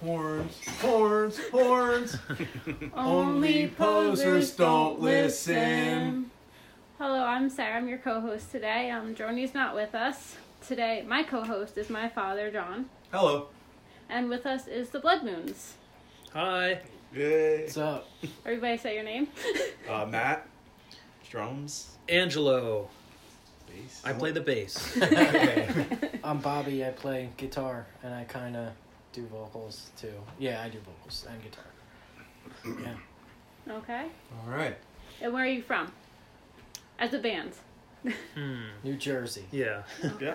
Horns, horns, horns. Only posers don't listen. Hello, I'm Sarah. I'm your co-host today. Um, Joni's not with us today. My co-host is my father, John, Hello. and with us is the Blood Moons. Hi. Yay. What's up? Everybody say your name. Uh, Matt. Drums. Angelo. Bass. I play the bass. Okay. I'm Bobby. I play guitar and I kind of do vocals too. Yeah, I do vocals and guitar. Yeah. okay. All right. And where are you from? As a band. Hmm. New Jersey. Yeah. Yeah.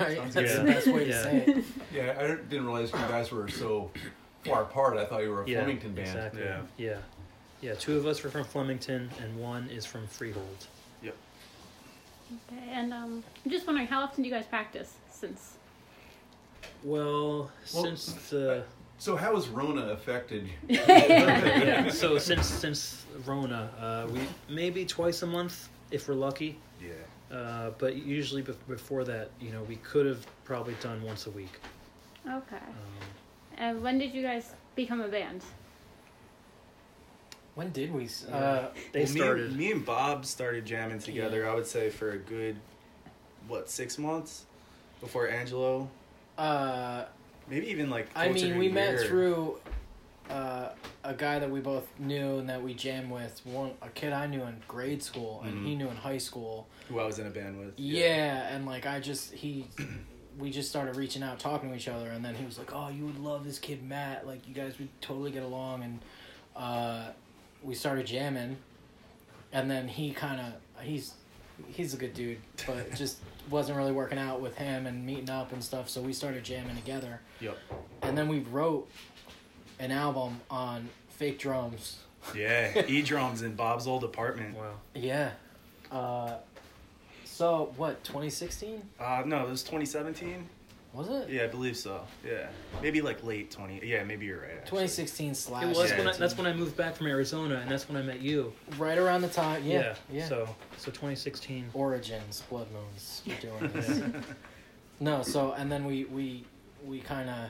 Right? Sounds That's good. the best way to Yeah. say it. Yeah, I didn't didn't realize you guys were so far apart. I thought you were a Yeah. Flemington band. Exactly. Yeah. Yeah. Yeah. Two of us are from Flemington, and one is from Freehold. Yep. Okay. And um, I'm just wondering, how often do you guys practice? Since Well, Well, since the So how has Rona affected you? yeah, so since since Rona, uh, we maybe twice a month if we're lucky. Yeah. Uh, but usually bef- before that, you know, we could have probably done once a week. okay. Um, And when did you guys become a band? When did we? s- Uh, they Well, me, started. and, me and Bob started jamming together. Yeah. I would say for a good, what, six months before Angelo. Uh, Maybe even like. I mean, we met year. through uh, a guy that we both knew and that we jammed with. One a kid I knew in grade school and he Mhm. knew in high school. who I was in a band with. Yeah, and like I just he we just started reaching out, talking to each other, and then he was like, "Oh, you would love this kid Matt. Like you guys would totally get along." And uh, we started jamming, and then he kind of he's he's a good dude, but just wasn't really working out with him and meeting up and stuff. So we started jamming together, Yep. and then we wrote an album on fake drums. Yeah. E drums in Bob's old apartment. wow. Yeah. Uh, so what? Twenty sixteen Uh, no, it was 2017. Was it? Yeah, I believe so. Yeah. Maybe like late 20. Yeah, maybe you're right. actually. 2016 slash. It was Yeah. when I, that's when I moved back from Arizona, and that's when I met you. right around the time. Yeah, yeah. So so 2016. Origins, Blood Moons. We're doing this. no, so and then we we we kind of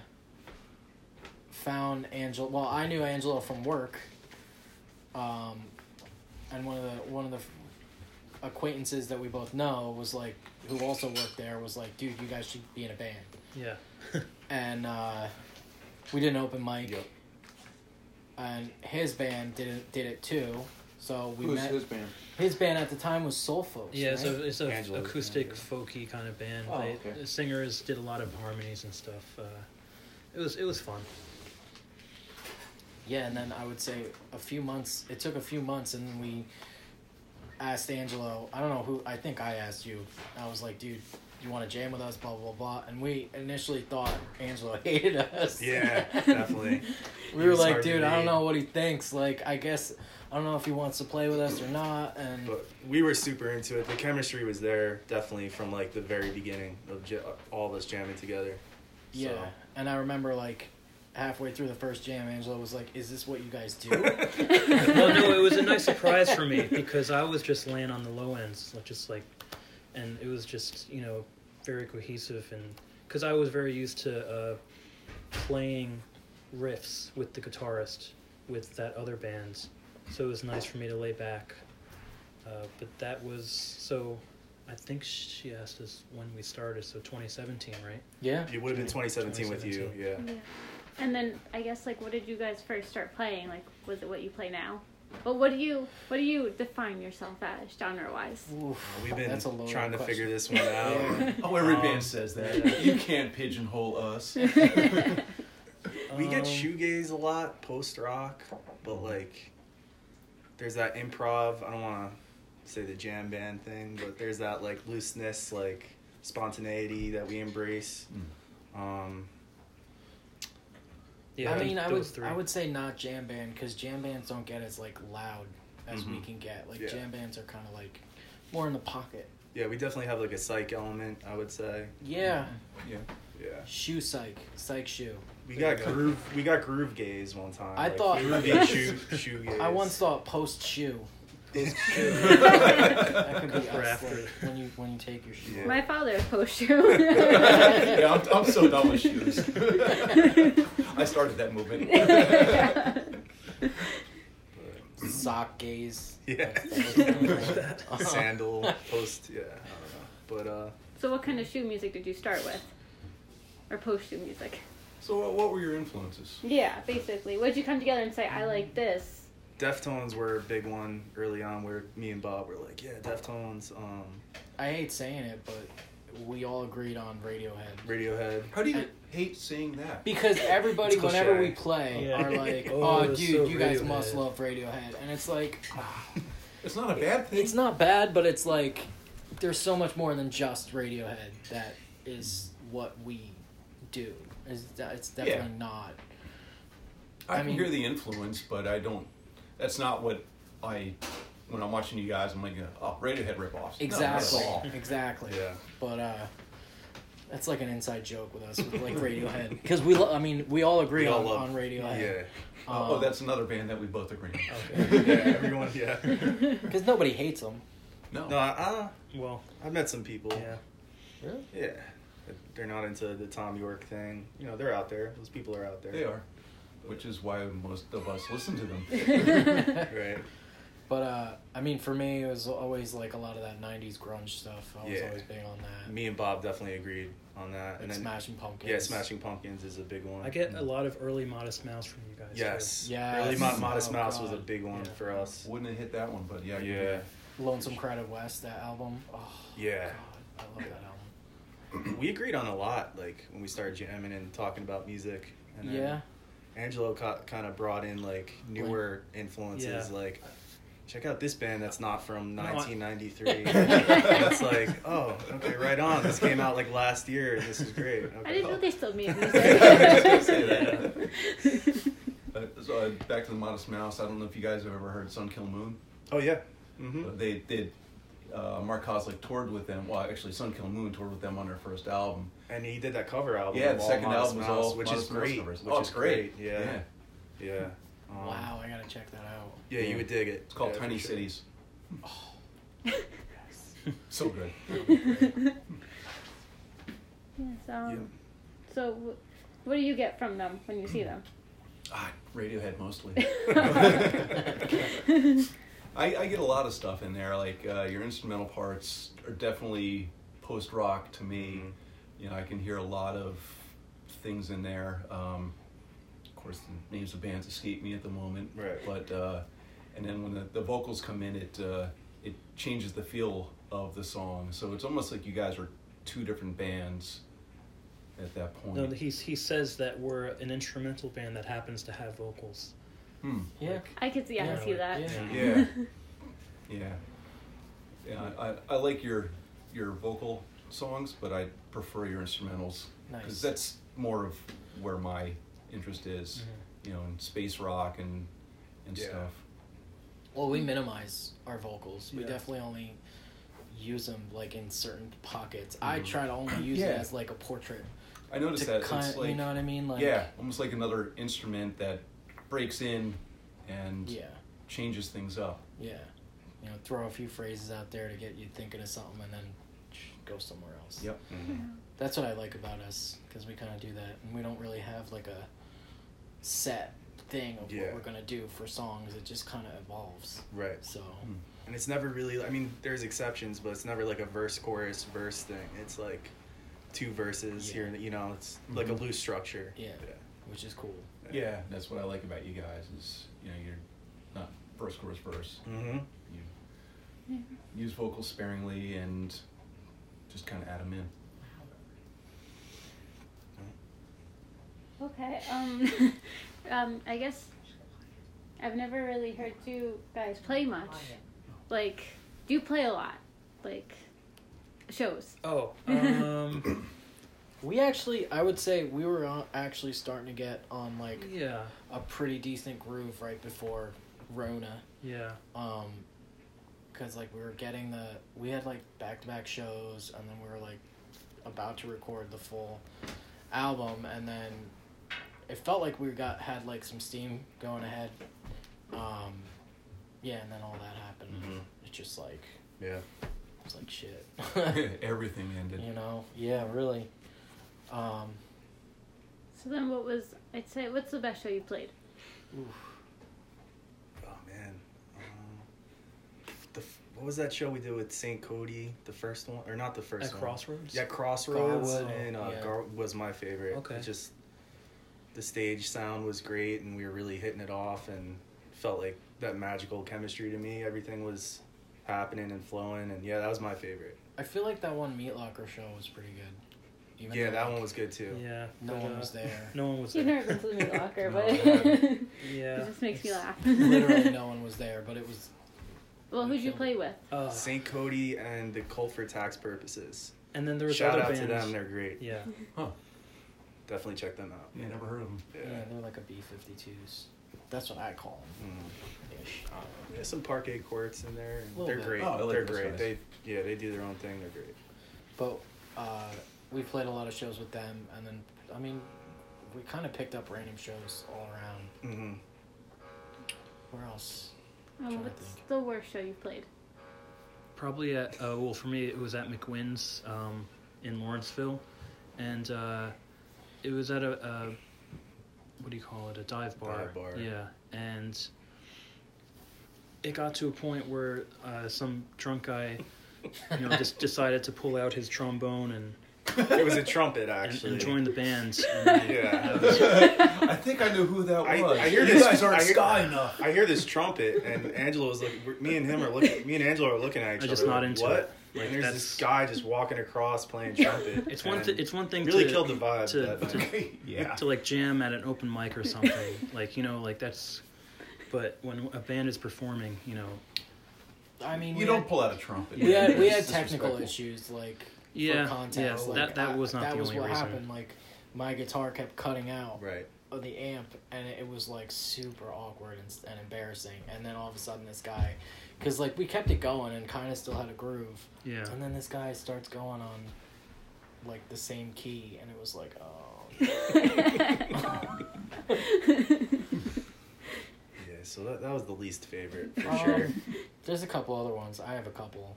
found Angelo. Well, I knew Angelo from work. Um, and one of the one of the acquaintances that we both know was like who also worked there was like, dude, you guys should be in a band. Yeah. And uh, we did an open mic. Yep. And his band did it did it too. So we Who's met. his band? His band at the time was Soul Folks. Yeah, right? so it's a acoustic, band, folky kind of band. Oh, they, okay. The singers did a lot of harmonies and stuff. Uh, it was it was fun. yeah, and then I would say a few months. It took a few months, and then we asked Angelo. I don't know who. I think I asked you. I was like, dude, you want to jam with us? Blah blah blah. And we initially thought Angelo hated us. Yeah, definitely. we He were like, dude, I don't know what he thinks. Like, I guess I don't know if he wants to play with us or not. And But we were super into it. The chemistry was there definitely from like the very beginning of j- all of us jamming together. yeah, So- and I remember like halfway through the first jam, Angelo was like, "Is this what you guys do?" well, no, it was a nice surprise for me because I was just laying on the low ends, like, just like, and it was just you know very cohesive and because I was very used to uh, playing riffs with the guitarist with that other band, so it was nice for me to lay back. Uh, but that was so. I think she asked us when we started, so 2017, right? yeah. It would have been 2017, with you, yeah. Yeah. And then I guess like, what did you guys first start playing? Like, was it what you play now? But what do you what do you define yourself as genre wise? We've been that's a loaded trying to question. figure this one out. Oh, every Um, band says that. You can't pigeonhole us. We get Um, shoegaze a lot, post rock, but like, there's that improv. I don't want to say the jam band thing, but there's that like looseness, like spontaneity that we embrace. Um, Yeah, I mean, I would three. I would say not jam band because jam bands don't get as like loud as we Mhm. can get. Like Yeah. jam bands are kind of like more in the pocket. yeah, we definitely have like a psych element. I would say. Yeah, Yeah. Yeah, shoe psych, psych shoe. we There got you go. groove. We got groove gaze one time. I like, thought- groovy shoe shoe gaze. I once thought post shoe. Post shoe. that could be For us, after. like, when you when you take your shoe. Yeah. My father is post shoe. yeah, I'm, I'm so done with shoes. I started that movement. Sock gaze. Yeah. Uh-huh. Sandal post. Yeah, I don't know. But uh, so, what kind of shoe music did you start with, or post shoe music? So, what, what were your influences? Yeah, basically. What did you come together and say? I like this. Deftones were a big one early on, where me and Bob were like, yeah, Deftones, um, I hate saying it, but we all agreed on Radiohead. Radiohead. How do you hate saying that? Because everybody, whenever we play, Yeah. are like, Oh, "Oh, dude, so you guys Radiohead." must love Radiohead," and it's like, It's not a bad thing. it's not bad, but it's like, there's so much more than just Radiohead that is what we do. Is that it's definitely not. I, I can mean- hear the influence, but I don't. That's not what I. When I'm watching you guys, I'm like, oh, Radiohead ripoffs. No, not Exactly, all. exactly. Yeah. But uh, that's like an inside joke with us, with like Radiohead, because we, lo- I mean, we all agree We all on, love- on Radiohead. Yeah. oh, Um, that's another band that we both agree on. Okay. yeah, everyone, yeah. because nobody hates them. No. No, I, Well, uh, I've met some people. yeah. Really? Yeah. They're not into the Thom Yorke thing. You know, they're out there. Those people are out there. They are. Which is why most of us listen to them. Right. But uh, I mean, for me, it was always like a lot of that '90s grunge stuff. I was Yeah. always big on that. Me and Bob definitely agreed on that. Like and then, Smashing Pumpkins. yeah, Smashing Pumpkins is a big one. I get a lot of early Modest Mouse from you guys. Yes. Yeah. Early Mo- Modest Oh, Mouse was a big one Yeah. for us. Wouldn't have hit that one, but yeah. you Yeah. did. Lonesome Crowded West, that album. Oh, Yeah. God, I love that album. We agreed on a lot, like when we started jamming and talking about music. And then Yeah. Angelo ca- kind of brought in like newer influences, Yeah. like check out this band that's not from No, I- 1993. and it's like, oh, okay, right on. This came out like last year. and This is great. Okay. I didn't know they still made music. gonna say that. Uh, so uh, back to the Modest Mouse. I don't know if you guys have ever heard Sun Kil Moon. Oh yeah. hmm But They did. Uh, Mark Kozelek toured with them. Well, actually, Sun Kil Moon toured with them on their first album. And he did that cover album. Yeah, the second Modest album was Mouse, all which Modest is great. covers. Which oh, is it's great. Yeah. Yeah. Um, wow, I gotta check that out. Yeah, you would dig it. It's called Yeah, Tiny for sure. Cities. So good. yes, um, Yeah. So, what do you get from them when you see them? Ah, Radiohead mostly. I, I get a lot of stuff in there. Like uh, your instrumental parts are definitely post rock to me. Mhm. You know, I can hear a lot of things in there. Um, of course, the names of bands escape me at the moment. Right. But uh, and then when the, the vocals come in, it uh, it changes the feel of the song. So it's almost like you guys are two different bands at that point. No, he's, he says that we're an instrumental band that happens to have vocals. Hmm. Yeah. I could see, I Yeah, can see that. yeah. Yeah. Yeah. Yeah, I, I, I like your your vocal songs, but I prefer your instrumentals because Nice. that's more of where my interest is. Mhm. You know, in space rock and and Yeah. stuff. Well, we minimize our vocals. We Yeah. definitely only use them like in certain pockets. I Mhm. try to only use it as like a portrait I noticed that kind, it's like you know what I mean? Like yeah, almost like another instrument that breaks in and yeah, changes things up. yeah. You know, throw a few phrases out there to get you thinking of something, and then go somewhere else. Yep. Mhm. That's what I like about us because we kind of do that, and we don't really have like a set thing of Yeah. what we're gonna do for songs. It just kind of evolves. Right. So Hmm. And it's never really. I mean, there's exceptions, but it's never like a verse, chorus, verse thing. It's like two verses Yeah. here. and You know, it's like a Mhm. loose structure. yeah, which is cool. Yeah, that's what I like about you guys is you know you're not first chorus verse. Mm-hmm. You use vocals sparingly and just kind of add them in. Okay. Um, um, I guess I've never really heard you guys play much. Like, do you play a lot? Like, shows? Oh, um, We actually, I would say, we were on, actually starting to get on like yeah, a pretty decent groove right before Rona. yeah. Um, cause like we were getting the, we had like back to back shows, and then we were like about to record the full album, and then it felt like we got had like some steam going ahead. Um, yeah, and then all that happened. Mhm. It's just like Yeah. it's like shit. Everything ended. you know? Yeah, really. Um, So then, what was I'd say? What's the best show you played? Oh man. Um, the what was that show we did with St. Cody? The first one, or not the first At one? Crossroads. Yeah, Crossroads Garwood, and uh, yeah. Gar- was my favorite. Okay. It just the stage sound was great, and we were really hitting it off, and felt like that magical chemistry to me. Everything was happening and flowing, and yeah, that was my favorite. I feel like that one Meat Locker show was pretty good. Even yeah, that like, one was good too. Yeah. No but, one uh, was there. No one was there. You've there. never been to the meat locker, No, but I it Yeah. just makes me laugh. Literally, no one was there, but it was. well, who'd you play with? Uh, St. Cody and the Cult for Tax Purposes. and then there was Shout other out bands. to them, they're great. Yeah. Definitely check them out. Yeah, never heard of them. Yeah, Yeah. they're like a B 52s. That's what I call them. Mm. Ish. I don't know. There's some parquet courts in there. And they're bit. great. Oh, they're those great. guys. They yeah, they do their own thing. They're great. But uh, we played a lot of shows with them, and then I mean, we kind of picked up random shows all around. Mm-hmm. Where else? Um, what's the worst show you played? Probably at uh, well for me it was at McWinn's um, in Lawrenceville, and uh, it was at a, a what do you call it a dive bar. Dive bar. Yeah, and it got to a point where uh, some drunk guy, you know, just decided to pull out his trombone and It was a trumpet and, actually. and join the band. And Yeah. I think I knew who that I, was. I hear you this. guys aren't I hear, sky enough. I hear this trumpet, and Angelo was like, Me and him are looking. Me and Angelo are looking at each I'm other. just not like, into what? it. Like, and there's that's- this guy just walking across playing trumpet. It's one. and Th- it's one thing to really to killed the vibe. to- that to- yeah. to like jam at an open mic or something. like you know, like that's. But when a band is performing, you know, I mean, You don't had, pull out a trumpet. we had we had technical issues like yeah, for context. yeah, like, that that was not that the was only what reason. happened. Like my guitar kept cutting out right. of the amp, and it was like super awkward and, and embarrassing. And then all of a sudden, this guy, because like we kept it going and kind of still had a groove, Yeah, and then this guy starts going on like the same key, and it was like, oh. Yeah. So that, that was the least favorite for Um, sure. There's a couple other ones. I have a couple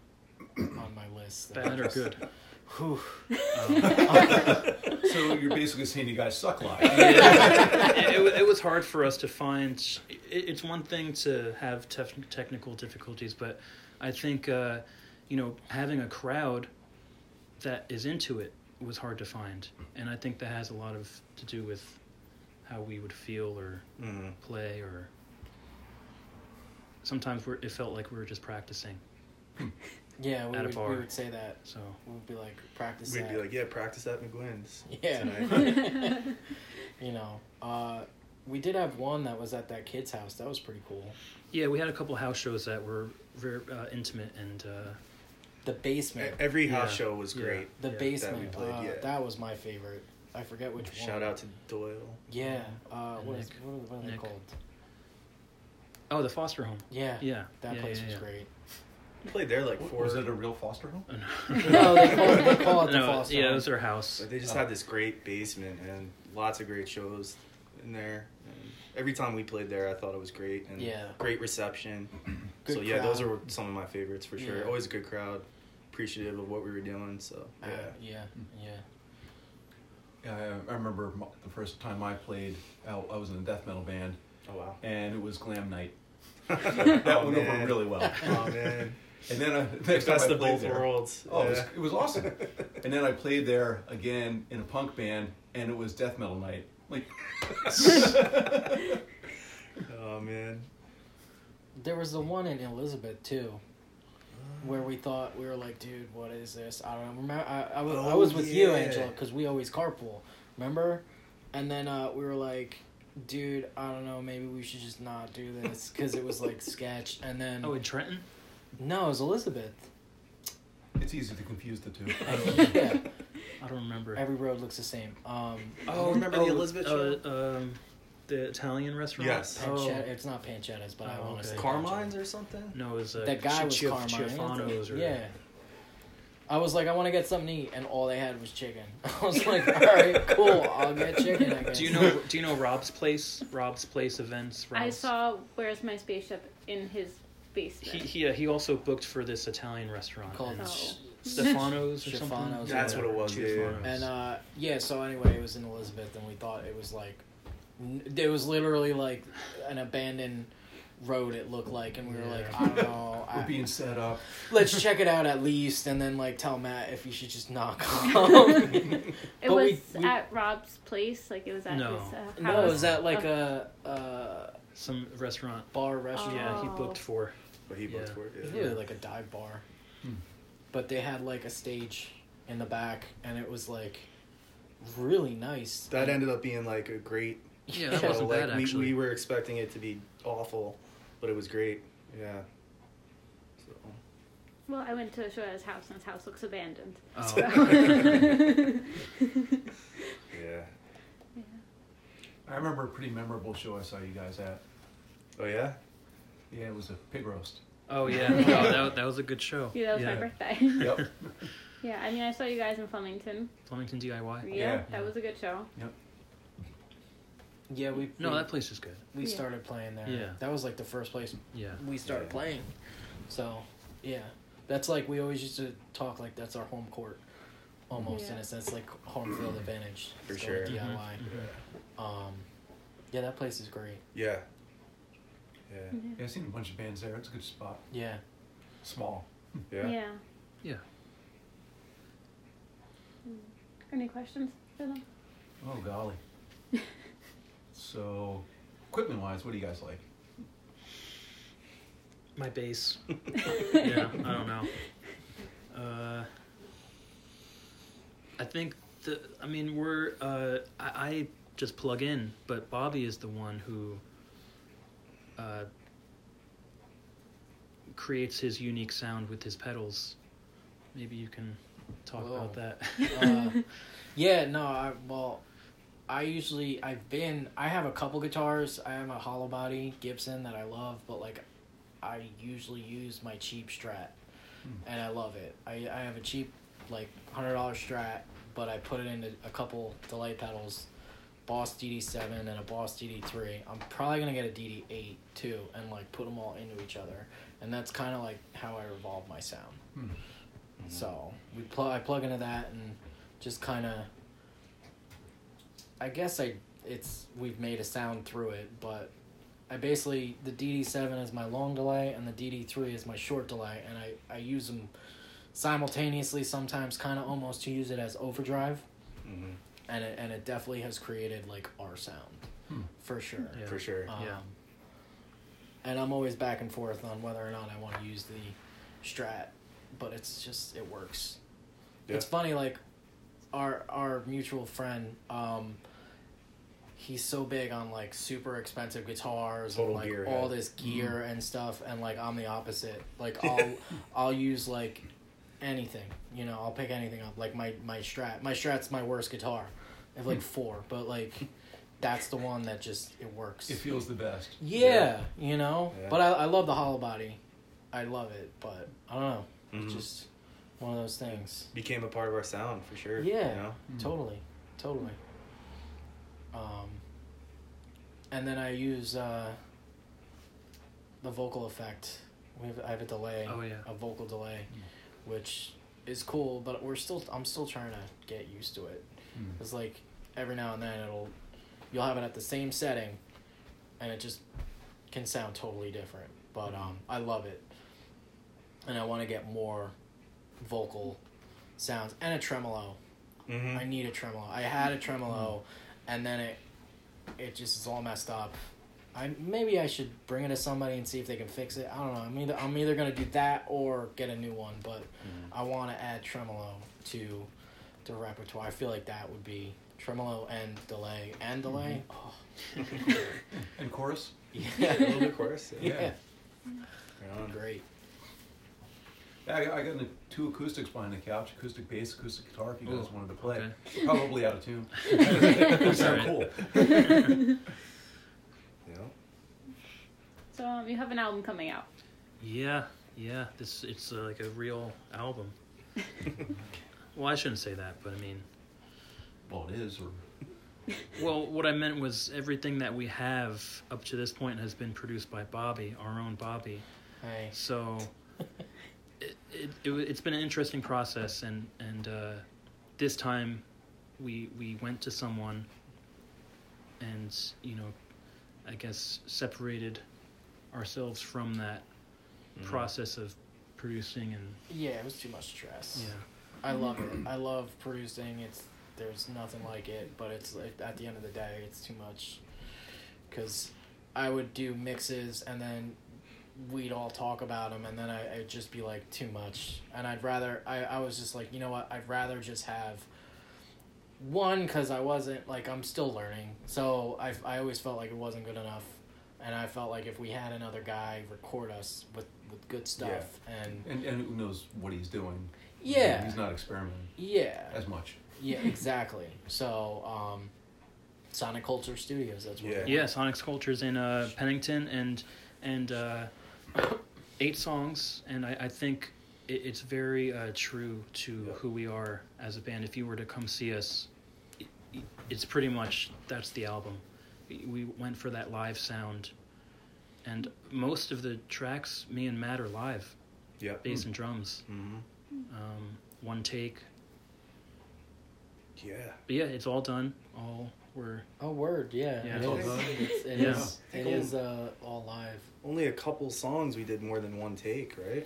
on my list. that bad or good. Whew. So you're basically saying you guys suck live. it, it, it was hard for us to find. It, it's one thing to have tef- technical difficulties, but I think uh, you know having a crowd that is into it was hard to find, and I think that has a lot of to do with how we would feel or Mm. play, or sometimes we're, it felt like we were just practicing. Yeah, we At a would, bar. we would say that. So We'd be like, practice We'd that. be like, yeah, practice at McGuinn's. Yeah. tonight." you know, uh, we did have one that was at that kid's house. That was pretty cool. yeah, we had a couple house shows that were very uh, intimate and. Uh, The basement. Every house Yeah. show was Yeah. great. the yeah, basement. that we played, uh, yeah. That was my favorite. I forget which one. Shout out to Doyle. Yeah. Uh, what, is, what, are, what are they Nick. called? oh, the foster home. Yeah. Yeah, That yeah, place yeah, was yeah. great. We played there like four. Was it a real foster home? no, they call, they call it the foster yeah, it was their house. But they just Oh. had this great basement and lots of great shows in there. And every time we played there, I thought it was great and Yeah. great reception. Good so yeah, those crowd. are some of my favorites for sure. Yeah. Always a good crowd, appreciative of what we were doing. So Uh, yeah, yeah. Yeah. Yeah, I, I remember the first time I played. I, I was in a death metal band, oh wow, and it was glam night. that That went over really well. Oh man, And then I, next time best I of played both there, worlds. Oh, it was, it was awesome. and then I played there again in a punk band, and it was death metal night. Like, oh man, There was the one in Elizabeth too, where we thought we were like, dude, what is this? I don't know. Remember, I I, was, I Oh, was with you, yeah. Angelo, because we always carpool. Remember? And then uh, we were like, dude, I don't know. Maybe we should just not do this because it was like sketch. And then Oh, in Trenton? No, it was Elizabeth. it's easy to confuse the two. yeah, I don't remember. every road looks the same. Um, Oh, remember the Elizabeth show? Uh, um, the Italian restaurant? Yes. Oh, it's not Panchetta's, but I Oh, want to okay. say Carmine's or something. no, it was uh, That guy was Chi- Carmine. Chiafano's or Yeah. I was like, I want to get something to eat, and all they had was chicken. I was like, all right, cool, I'll get chicken. I guess. Do you know? Do you know Rob's place? Rob's place events. I saw "Where's My Spaceship" in his basement. He he, uh, he also booked for this Italian restaurant Called Oh. Stefano's or Stefano's, something. That's what it was, yeah, yeah. Stefano's. And uh, yeah, so anyway, it was in Elizabeth, and we thought it was like, n- it was literally like an abandoned road. It looked like, and we were like, I don't know, We're I, being set up. let's check it out at least, and then like tell Matt if he should just knock on. it but was we- we- at Rob's place, like it was at No. his uh, house. no, it was at like Oh. a, uh some restaurant. bar restaurant. Yeah, he Oh. booked for. But he booked Yeah. for it. It was Yeah. really like a dive bar, Hmm. but they had like a stage in the back, and it was like really nice. That And- ended up being like a great Yeah, that Yeah, wasn't like bad we, actually. we were expecting it to be awful, but it was great. Yeah. So, Well, I went to a show at his house, and his house looks abandoned. Oh. Yeah. yeah. I remember a pretty memorable show I saw you guys at. Oh yeah. Yeah, it was a pig roast. Oh yeah, no, that, that was a good show. yeah, that was Yeah. my birthday. Yep. yeah, I mean, I saw you guys in Flemington. Flemington DIY. Yeah, Yeah. that was a good show. Yep. Yeah, we No, we, that place is good. we Yeah. started playing there. Yeah. that was like the first place Yeah. we started Yeah. playing. So yeah, that's like we always used to talk like that's our home court, almost in Yeah. a sense, like home field advantage. For Let's go sure. with DIY. Mhm. Um, yeah, that place is great. Yeah. Yeah. Yeah, I've seen a bunch of bands there. It's a good spot. Yeah, Small. Yeah. Yeah. Yeah. Mm. Any questions for them? Oh golly. so, equipment wise, what do you guys like? My bass. yeah, I don't know. Uh, I think the. I mean, we're. Uh, I, I just plug in, but Bobby is the one who. Uh, creates his unique sound with his pedals. Maybe you can talk Whoa. about that. uh, yeah. No, I well, I usually I've been I have a couple guitars. I have a hollow body Gibson that I love, but like I usually use my cheap Strat, and I love it. I I have a cheap like hundred dollar Strat, but I put it into a couple delay pedals. Boss DD7 and a Boss DD3. I'm probably gonna get a DD8 too, and like put them all into each other, and that's kind of like how I revolve my sound. Hmm. So we plug. I plug into that and just kind of. I guess I it's we've made a sound through it, but I basically the DD7 is my long delay and the DD3 is my short delay, and I I use them simultaneously sometimes, kind of almost to use it as overdrive, hmm and it and it definitely has created like our sound Hmm. for sure. Yeah. For sure. Um, Yeah. And I'm always back and forth on whether or not I want to use the Strat, but it's just it works. Yeah. It's funny, like our our mutual friend, um, he's so big on like super expensive guitars Total and like gearhead. all this gear and stuff, and like I'm the opposite. Like I'll I'll use like anything, you know, I'll pick anything up. Like my my Strat, my Strat's my worst guitar. I have like four, but like that's the one that just it works. It feels the best. Yeah, you know. Yeah. But I, I love the hollow body. I love it, but I don't know. Mhm. It's just one of those things. Became a part of our sound for sure. Yeah. You know? Mm. Totally, totally. Um, and then I use uh, the vocal effect. We have, I have a delay, Oh, yeah. a vocal delay, which is cool. But we're still, I'm still trying to get used to it. Hmm. It's like every now and then it'll, you'll have it at the same setting, and it just can sound totally different. But um, I love it, and I want to get more vocal sounds and a tremolo. Mhm. I need a tremolo. I had a tremolo, and then it it just is all messed up. I maybe I should bring it to somebody and see if they can fix it. I don't know. I'm either I'm either gonna do that or get a new one, but mm-hmm. I want to add tremolo to the repertoire. I feel like that would be tremolo and delay and delay. Mm-hmm. Oh, And chorus? yeah, a little bit chorus. Yeah. yeah, Right on. great. Yeah, I got, I got the two acoustics behind the couch: acoustic bass, acoustic guitar. If you guys Ooh, wanted to play, okay. probably out of tune. That's sound cool. You know? So um, you have an album coming out. Yeah, yeah. This it's uh, like a real album. well, I shouldn't say that, but I mean, Well, it is. Or well, what I meant was everything that we have up to this point has been produced by Bobby, our own Bobby. Hey. So It, it, it, it's been an interesting process, and and uh, this time we we went to someone, and you know, I guess separated ourselves from that Mhm. process of producing and Yeah, it was too much stress. yeah. I love it. I love producing. It's there's nothing like it, but it's like at the end of the day, it's too much. Cause I would do mixes and then we'd all talk about them, and then I, it'd just be like too much. And I'd rather I I was just like you know what I'd rather just have one because I wasn't like I'm still learning, so I I always felt like it wasn't good enough. And I felt like if we had another guy record us with, with good stuff and And, and who knows what he's doing? yeah He's not experimenting yeah as much. yeah, exactly. So, um, Sonic Culture Studios. That's what. Yeah. it Yeah, Sonic Sculptures in uh, Pennington, and and uh, eight songs, and I, I think it, it's very uh, true to Yeah. who we are as a band. If you were to come see us, it, it's pretty much that's the album. We- We went for that live sound, and most of the tracks, me and Matt are live, Yeah. bass and drums, hmm um, one take. Yeah. But yeah, it's all done. All we're Oh, word. Yeah. Yeah, it it's all done. It's, it Yeah. is- It is uh, all live. Only a couple songs we did more than one take, right?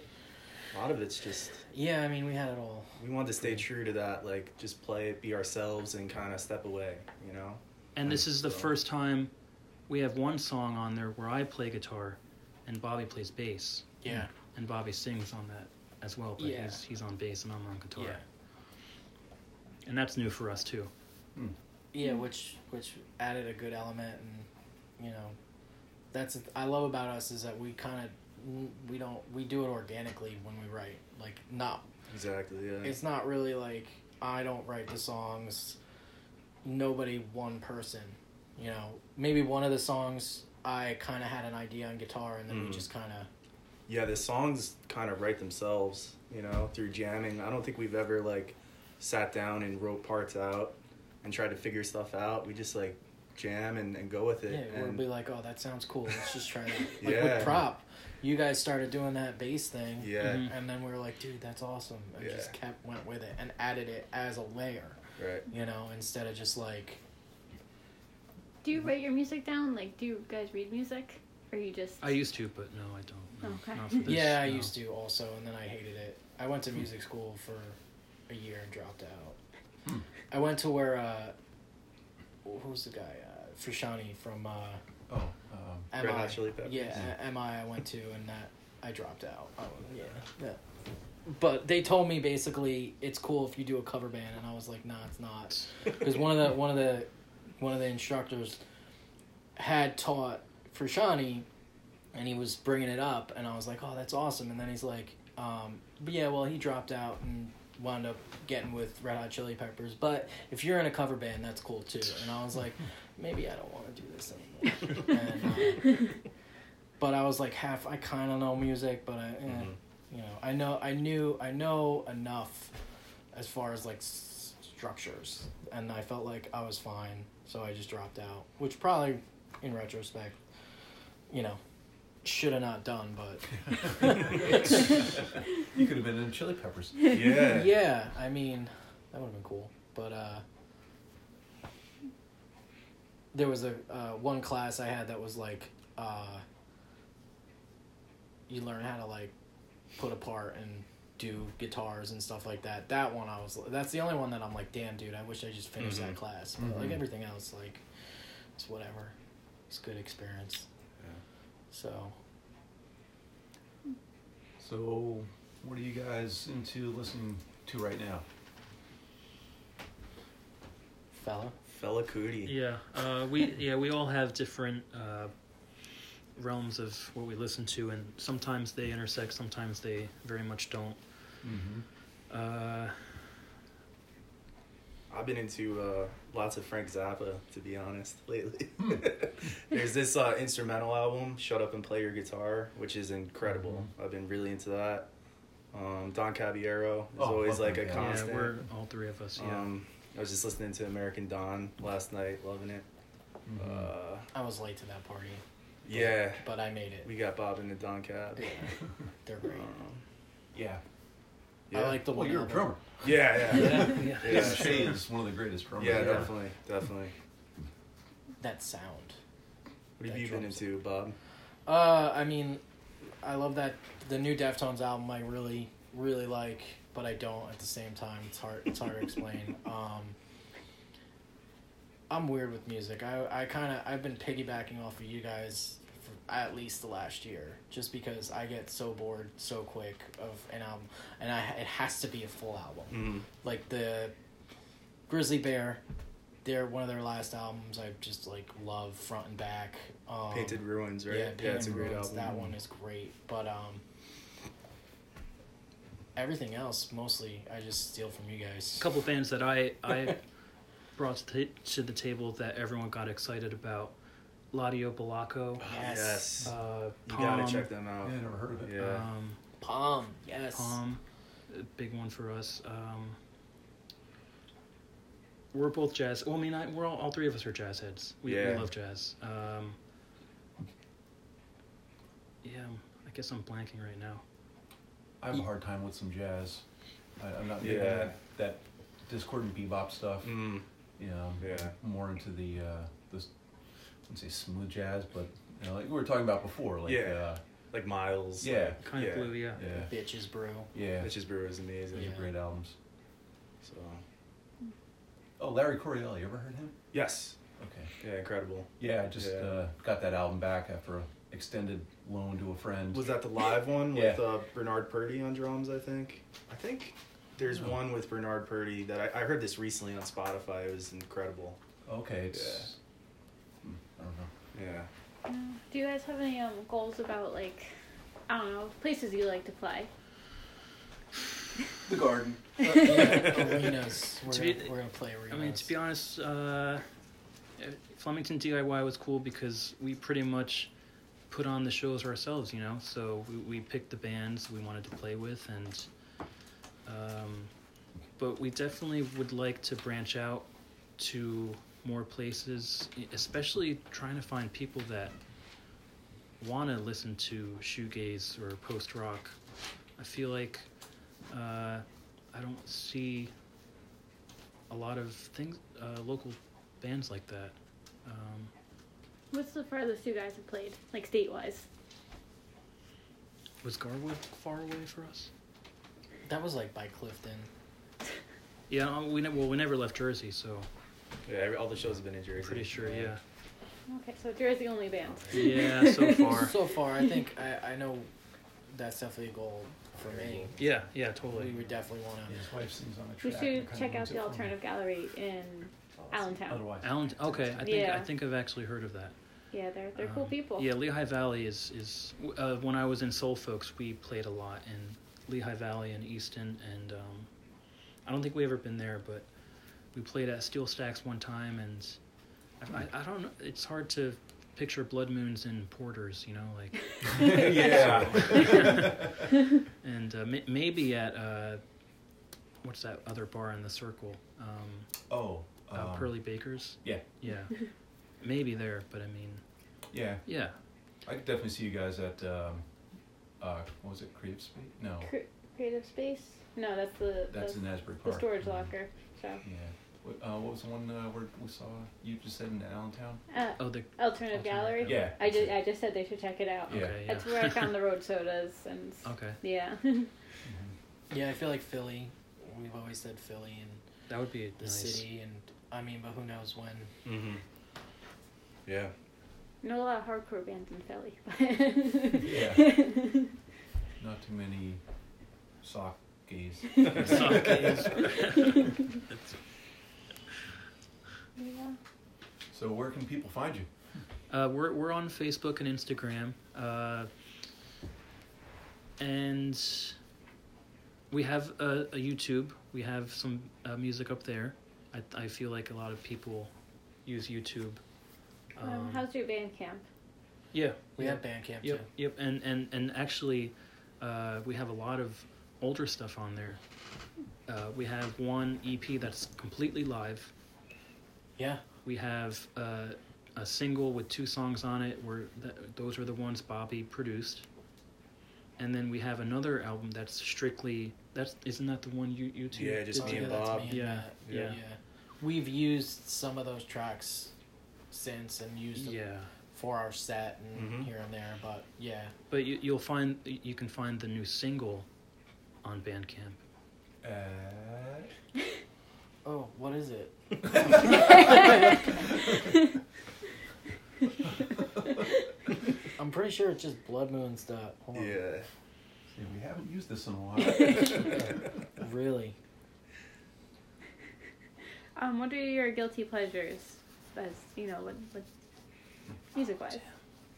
A lot of it's just Yeah, I mean, we had it all. we wanted to stay true to that, like just play it, be ourselves, and kind of step away. You know. And this is the first time we have one song on there where I play guitar and Bobby plays bass. Yeah. And Bobby sings on that as well, but Yeah. he's, he's on bass and I'm on guitar. Yeah. And that's new for us too. Hmm. Yeah, which which added a good element, and you know, that's the th- I love about us is that we kind of we don't we do it organically when we write, like not Exactly. Yeah. it's not really like I don't write the songs. Nobody, one person. You know, maybe one of the songs I kind of had an idea on guitar, and then we Mhm. just kind of. yeah, the songs kind of write themselves, you know, through jamming. I don't think we've ever like sat down and wrote parts out and tried to figure stuff out. We just like jam and, and go with it. Yeah, we'll and be like, oh, that sounds cool. Let's just try that. Like Yeah. with prop, you guys started doing that bass thing. yeah. And then we were like, dude, that's awesome, and Yeah. just kept went with it and added it as a layer, right. you know, instead of just like Do you write your music down? Like, do you guys read music, or you just? I used to, but no, I don't. No, Okay. Not for this, yeah, I no. used to also, and then I hated it. I went to music school for a year and dropped out. Hmm. I went to where uh, who's the guy? Uh, Frusciante from uh, Oh, um, MI. Red Hot Chili Peppers. Yeah, uh, MI. I went to, and that I dropped out. Oh, yeah, yeah. But they told me basically it's cool if you do a cover band, and I was like, nah, it's not, because one of the one of the one of the instructors had taught for Shawnee, and he was bringing it up, and I was like, oh, that's awesome. And then he's like, um, but yeah, well, he dropped out and wound up getting with Red Hot Chili Peppers. But if you're in a cover band, that's cool too. And I was like, maybe I don't want to do this anymore. and, uh, but I was like half. I kind of know music, but I, eh, Mhm. You know, I know, I knew, I know enough as far as like s- structures, and I felt like I was fine, so I just dropped out. Which probably, in retrospect, you know, should have not done, but you could have been in Chili Peppers. Yeah. yeah, I mean, that would have been cool. But uh, there was a uh, one class I had that was like uh, you learn how to like put apart and do guitars and stuff like that. That one I was that's the only one that I'm like, damn, dude, I wish I just finished that Mhm. class. But like Mhm. everything else, like it's whatever. It's good experience. Yeah. So So, what are you guys into listening to right now? fella. Fela Kuti. Yeah, uh, we yeah we all have different uh, realms of what we listen to, and sometimes they intersect, sometimes they very much don't. Mm-hmm. Uh, I've been into uh, lots of Frank Zappa, to be honest, lately. Hmm. There's this uh, instrumental album, "Shut Up and Play Your Guitar," which is incredible. Mm-hmm. I've been really into that. Um, Don Caballero is Oh, always like a Caballero. yeah, constant. we're all three of us. Yeah. Um, I was just listening to American Don last night, loving it. Mm-hmm. Uh, I was late to that party. Yeah, but I made it. we got Bob and the Don Cab. Yeah, they're great. Um, Yeah. yeah. I like the Well, one. you're a album. drummer. Yeah, yeah, yeah. Yeah, Che is one of the greatest drummers. Yeah, ever. definitely, definitely. That sound. What have you been drums. into, Bob? Uh, I mean, I love that the new Deftones album. I really, really like, but I don't at the same time. It's hard. It's hard to explain. Um, I'm weird with music. I I kind of I've been piggybacking off of you guys for at least the last year, just because I get so bored so quick of an album, and I it has to be a full album. Mm. Like the Grizzly Bear, they're one of their last albums. I just like love front and back. Um, Painted Ruins, right? yeah, Yeah, it's a Painted great Ruins, album. That one is great, but um, everything else mostly I just steal from you guys. A couple bands that I I brought to, t- to the table that everyone got excited about: Ladio Bolocko, Yes. Yes. uh, you Palm, gotta check them out. Yeah, I never heard of it. Yeah. um, Palm, yes. Palm, a big one for us. Um, we're both jazz. Well, I mean, I, we're all, all three of us are jazz heads. We, we love jazz. Um, yeah, I guess I'm blanking right now. I have a hard time with some jazz. I, I'm not big Yeah. that, that discordant bebop stuff. Mm. You know, Yeah. More into the uh, this, I wouldn't say smooth jazz, but you know, like we were talking about before, like Yeah. uh, Like Miles. Yeah. like- Kind of blue, yeah. yeah, Bitches brew. yeah, Bitches Brew is amazing. Yeah. great albums. So Oh, Larry Coryell, you ever heard him? yes, Okay. yeah, incredible. Yeah, I just Yeah. Uh, got that album back after a extended loan to a friend. Was that the live one with Yeah. uh, Bernard Purdie on drums? I think. I think there's Oh. one with Bernard Purdie that I, I heard this recently on Spotify. It was incredible. okay, it's. I don't. Yeah. Do you guys have any um, goals about like I don't know places you like to play? The Garden. arenas. We're, To gonna, we're gonna play arenas. I mean, to be honest, uh, Flemington DIY was cool because we pretty much put on the shows ourselves, you know. So we, we picked the bands we wanted to play with, and um, but we definitely would like to branch out to more places, especially trying to find people that want to listen to shoegaze or post rock. I feel like uh, I don't see a lot of things, uh, local bands like that. Um, What's the farthest you guys have played, like state wise? was Garwood far away for us? that was like by Clifton. Yeah, uh, we ne- well we never left Jersey, so Yeah. every- All the shows have been in Jersey. pretty sure. Yeah, Okay, so Jersey only band. yeah, so far. So far, I think I, I know that's definitely a goal for me. Yeah, yeah, totally. We would definitely want to. His wife sings on a We should check out the for me. Alternative Gallery in Allentown. Otherwise, Alan, okay, I think Yeah. I think I've actually heard of that. Yeah, they're they're cool Um, people. Yeah, Lehigh Valley is is uh, when I was in Soul Folks, we played a lot in Lehigh Valley and Easton, and um, I don't think we ever been there, but we played at Steel Stacks one time, and I, I, I don't know. It's hard to picture blood moons and porters, you know, like yeah. and uh, may, maybe at uh, what's that other bar in the circle? Um, oh, uh, um, Pearly Baker's. yeah. Yeah, maybe there, but I mean, Yeah, yeah, I could definitely see you guys at. Um, uh, what was it? Creative Space? No, Cre- creative space? No, that's the that's the, in Asbury the storage locker. So Yeah. What, uh, what was the one uh, where we saw you just said in Allentown? uh, oh the Alternative Alternative Gallery. Gallery. Yeah. I just I just said they should check it out. Yeah. okay, yeah, That's where I found the road sodas and okay. yeah. Yeah, I feel like Philly. We've always said Philly and That would be the nice. city, and I mean, but who knows when? Mm-hmm. Yeah. know a lot of hardcore bands in Philly. Yeah. Not too many sock gaze. Yeah. so where can people find you? Uh, we're we're on Facebook and Instagram, uh, and we have a, a YouTube. We have some uh, music up there. I I feel like a lot of people use YouTube. Um, how's your Bandcamp? yeah, We yeah. have Bandcamp Yep, too. yep, and and and actually, uh, we have a lot of older stuff on there. Uh, we have one EP that's completely live. Yeah, We have uh, a single with two songs on it. Where th- those are the ones Bobby produced. And then we have another album that's strictly that's isn't that the one you you two Yeah, just did me and together? that's Bob. me and Yeah, Matt. yeah. We've used some of those tracks since and used them Yeah, for our set and Mhm. here and there, but yeah. but you, you'll find you can find the new single on Bandcamp. Uh, Oh, what is it? I'm pretty sure it's just Blood Moon stuff. Hold on. Yeah. see, we haven't used this in a while. Really? Um, what are your guilty pleasures? As you know, what, what music wise?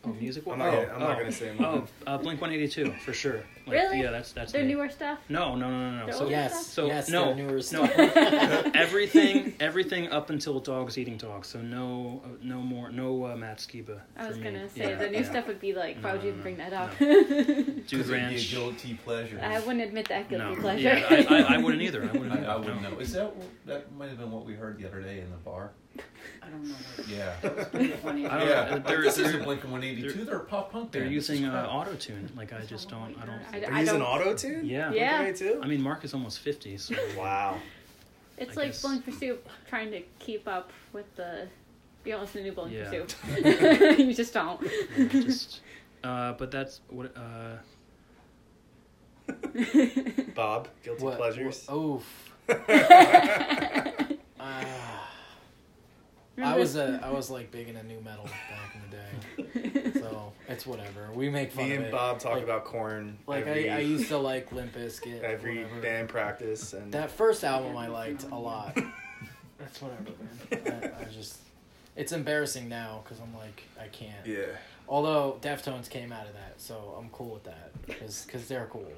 Oh, music. I'm not, oh, gonna, I'm not oh, gonna say Oh, uh, Blink One Eighty Two for sure. Like, Really? Yeah, that's that's Their me. newer stuff. No, no, no, no, no. So Yes. So, yes, no, their newer no. everything, everything up until dogs eating dogs. So no, uh, no more, no uh, Matt Skiba. I was gonna say Yeah, the new yeah. stuff would be like, why No, would you even no, bring that up? Dude Could be a Ranch. guilty pleasure? I wouldn't admit that guilty No, pleasure. yeah, I, I, I wouldn't either. I wouldn't. I. I wouldn't no. know. Is that that might have been what we heard the other day in the bar? I don't know. What Yeah. funny. I don't yeah. know. They're- this isn't Blink 182. They're a pop punk They're band. Using uh, auto tune. Like I just don't. I don't. I, They're I using don't- auto tune? Yeah. Yeah. I mean, Mark is almost fifty. So Wow. It's I like guess- Bowling for Soup trying to keep up with the. You almost the new Bowling Yeah. for Soup. you just don't. yeah, just. Uh, but that's what. Uh, Bob, guilty What- pleasures. what- oof. Ah. I was a, I was like big into new metal back in the day, so it's whatever. We make fun Me of and. Bob talk Like- about Korn Like every, I, I used to like Limp Bizkit. every whatever. band practice and That first album I liked a lot. That's whatever, man. I, I just, it's embarrassing now because I'm like I can't. yeah. Although Deftones came out of that, so I'm cool with that because they're cool.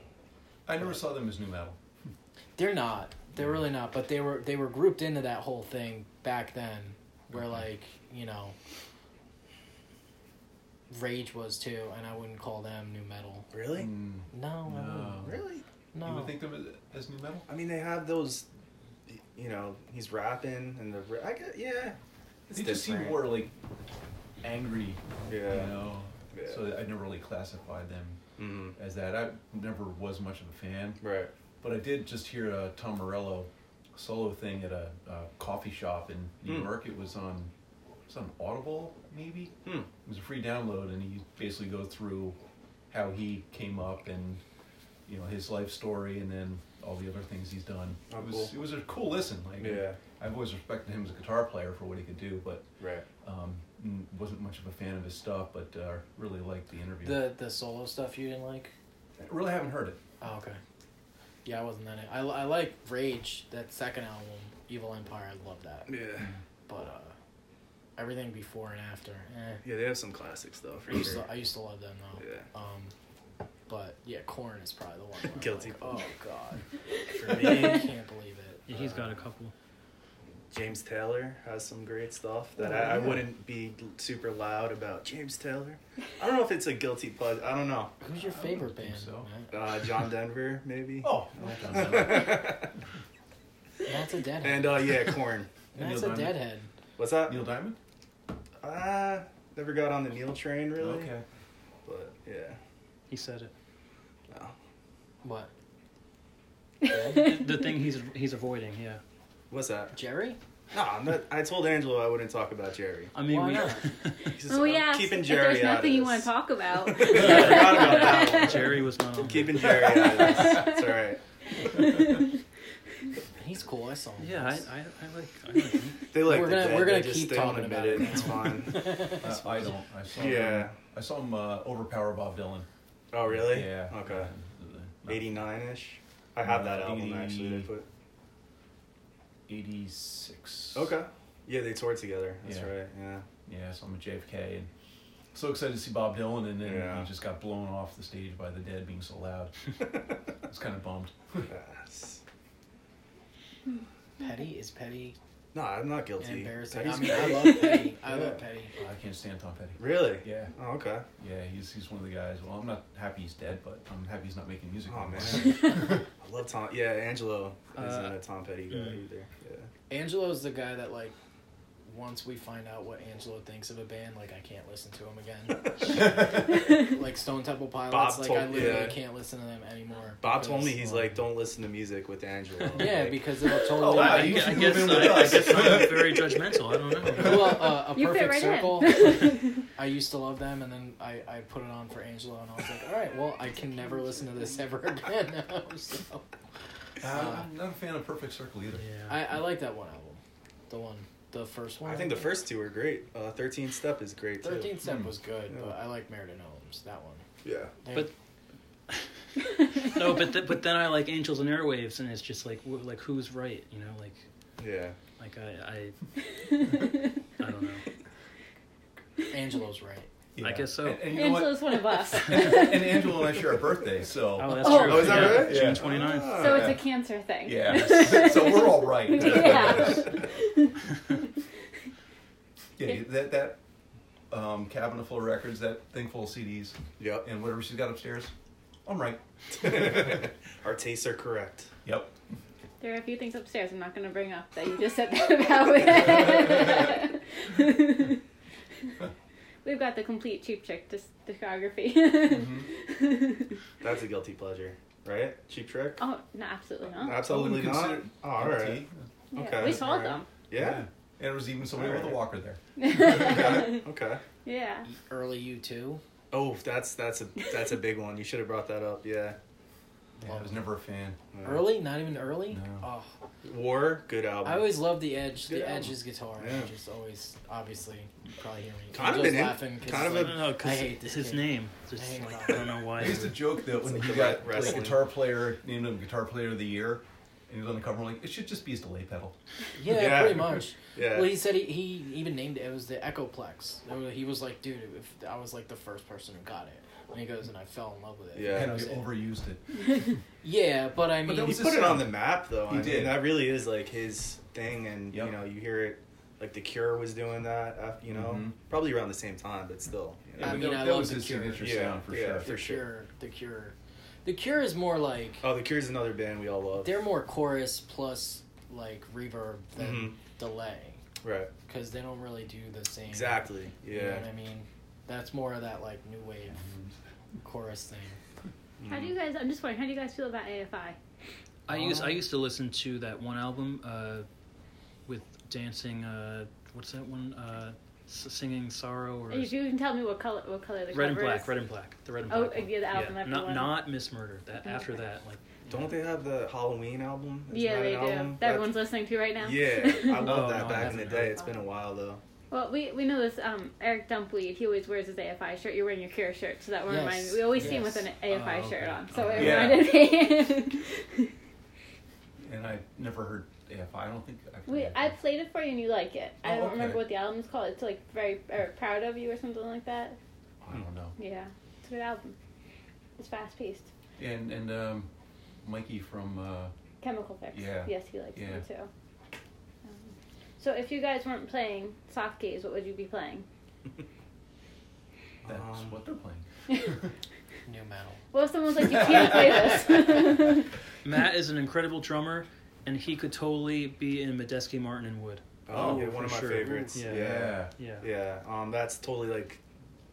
I never saw them as new metal. They're not. They're really not. But they were they were grouped into that whole thing back then, where Okay. like you know, Rage was too, and I wouldn't call them new metal. Really? Mm, No, I No. wouldn't. Really? no. You would think them as, as new metal? I mean, they have those. You know, he's rapping and the. I get yeah. It's They just seem more like angry, Yeah. you know. Yeah. So I never really classified them Mm-hmm. as that. I never was much of a fan, Right. but I did just hear a Tom Morello solo thing at a, a coffee shop in New Hmm. York. It was on, it was on Audible maybe. Hmm. It was a free download, and he basically goes through how he came up and you know his life story, and then all the other things he's done. Oh, it was cool. it was a cool listen. Like Yeah. I've always respected him as a guitar player for what he could do, but Right. um, wasn't much of a fan of his stuff. But uh, really liked the interview. The the solo stuff you didn't like? I really haven't heard it. Oh, okay. Yeah, I wasn't that. I I like Rage, that second album, Evil Empire. I love that. Yeah. But uh, everything before and after, eh. Yeah, they have some classics though. For I used sure. to I used to love them though. Yeah. Um, but yeah, Korn is probably the one. Guilty like, oh God. For I me, can't believe it. yeah, he's Uh, got a couple. James Taylor has some great stuff that Oh, I, I yeah. wouldn't be super loud about. James Taylor. I don't know if it's a guilty pleasure. I don't know. Who's your favorite don't think band? so. Matt? Uh, John Denver, maybe. Oh, Matt's a deadhead. and uh, yeah, Korn. That's Neil a Diamond? deadhead. What's that? Neil Diamond. Uh, never got on the Neil train really. Okay. But yeah. He said it. No. What? The thing he's he's avoiding. Yeah. What's that? Jerry? No, I'm not, I told Angelo I wouldn't talk about Jerry. I mean, Why we, not? He's just- Oh I'm yeah. keeping if Jerry there's nothing you want to talk about. I forgot about that one. Jerry was not on. Keeping Jerry out of this. It's all right. He's cool. I saw him. Yeah, I. I, I like I like him. They like We're the gonna- dead, we're gonna they just, keep they don't talking admit about it It's now. fine. Uh, I don't. I saw Yeah. him. I saw him uh, overpower Bob Dylan. Oh really? Yeah. Okay. Uh, Eighty nine ish. I have that album 80 actually. They put. Eighty-six. Okay. Yeah, they toured together. That's Yeah. right. Yeah. Yeah, so I'm at JFK and so excited to see Bob Dylan, and then Yeah. he just got blown off the stage by the Dead being so loud. I was kind of bummed. Yes. Hmm. Petty is Petty No, I'm not guilty. and embarrassing. Petty's I mean, I love Petty. I Yeah. love Petty. Oh, I can't stand Tom Petty. Really? Yeah, Oh, okay. yeah, he's he's one of the guys. Well, I'm not happy he's dead, but I'm happy he's not making music. Oh anymore. man, I love Tom. Yeah, Angelo isn't Uh, a Tom Petty guy mm. either. Yeah. Angelo's the guy that like once we find out what Angelo thinks of a band, like I can't listen to him again. like Stone Temple Pilots, Bob like told- I literally yeah. can't listen to them anymore. Bob told me because- he's like, don't listen to music with Angelo. Yeah, Like, because it'll Oh, totally. wow, I, you I should guess move in with I, I guess I'm very judgmental. I don't know. well, uh, a You perfect right circle. I used to love them, and then I, I put it on for Angelo, and I was like, all right, well, I can never listen to this ever again now. So Uh, I'm not a fan of Perfect Circle either. Yeah. I, I like that one album, the one, the first one. I think the first two were great. Uh, 13 Step is great too. Thirteenth Step Hmm. was good, Yeah. but I like Mer de Noms. That one. Yeah. They- But- no, but th- but then I like Angels and Airwaves, and it's just like wh- like who's right, you know? Like Yeah. like I I, I don't know. Angelo's right. Yeah. I guess so. And, and you know what? Angela's one of us. and, and Angela and I share a birthday, so Oh, that's Oh. true. Oh, is that yeah. right? June Yeah. 29th. Ah. so it's a cancer thing. yeah. so we're all right. Yeah. yeah, that that um, cabinet full of records, that thing full of CDs, Yep. and whatever she's got upstairs, I'm right. Our tastes are correct. Yep. There are a few things upstairs I'm not going to bring up that you just said that about. We've got the complete Cheap Trick dis- discography. Mm-hmm. That's a guilty pleasure, right? Cheap Trick? oh, no, absolutely not. Absolutely I wouldn't Oh, all right. Yeah, okay, we saw alright. them. Yeah. And it was even somebody with a walker there. Okay. okay. yeah. Early U two. Oh, that's that's a that's a big one. You should have brought that up. Yeah. Yeah, I was never a fan. Yeah. Early, not even early. No. Oh, War, good album. I always loved the Edge. Good the album. Edge's guitar. Yeah. Just always, obviously, you probably hear me. Kind of just an in- kind of it's I like, don't know I hate this his kid. name. Just I like, I don't know why. I used to joke that when like he got wrestling. like guitar player named him guitar player of the year, and he was on the cover, I'm like, it should just be his delay pedal. yeah, Yeah. pretty much. Yeah. Well, he said he, he even named it. It was the Echoplex. It He was like, dude, if I was like the first person who got it. And he goes, and I fell in love with it. Yeah. and That was overused it. Yeah, but I But mean, that he put it on the map though. He I did. Mean, that really is like his thing, and Yep. you know, you hear it. Like the Cure was doing that, after, you know, Mhm. probably around the same time, but still. You know? I mean, that, I that love was The his Cure. signature Yeah, sound for yeah. sure. the for sure. Cure, the Cure, the Cure is more like Oh, the Cure is another band we all love. they're more chorus plus like reverb than Mhm. delay Right. because they don't really do the same. Exactly. You know Yeah. what I mean? That's more of that like new wave chorus thing. How do you guys? I'm just wondering. How do you guys feel about AFI? I used I Um, used to listen to that one album uh, with dancing. Uh, what's that one? Uh, singing sorrow or If you can tell me what color, what color the red and cover black, is. red and black, the red and Oh, black. one. yeah, the album after not one. not Miss Murder. That after Okay. that, like Don't they have the Halloween album? Isn't yeah, they do. album? That everyone's listening to right now. Yeah, I love Oh, that no, back in the day. It's been a while though. Well, we we know this. Um, Eric Dumpweed. He always wears his AFI shirt. You're wearing your Cure shirt, so that one Yes, reminded me. We always see him with an AFI Oh, shirt on, so Oh, it yeah. reminded me. And I never heard AFI. I don't think I've we, heard I played it for you and you like it. I Oh, don't remember what the album is called. It's like very or proud of you or something like that. I don't know. Yeah, it's a good album. It's fast paced. And and um, Mikey from uh, Chemical Fix. Yeah. Yes, he likes Yeah. them too. So if you guys weren't playing Soft Gaze, what would you be playing? that's Um, what they're playing. New metal. Well, if someone's like, you can't play this. Matt is an incredible drummer, and he could totally be in Medeski, Martin, and Wood. Oh, yeah, one of my sure. favorites. Ooh, yeah. Yeah. Yeah, um, that's totally like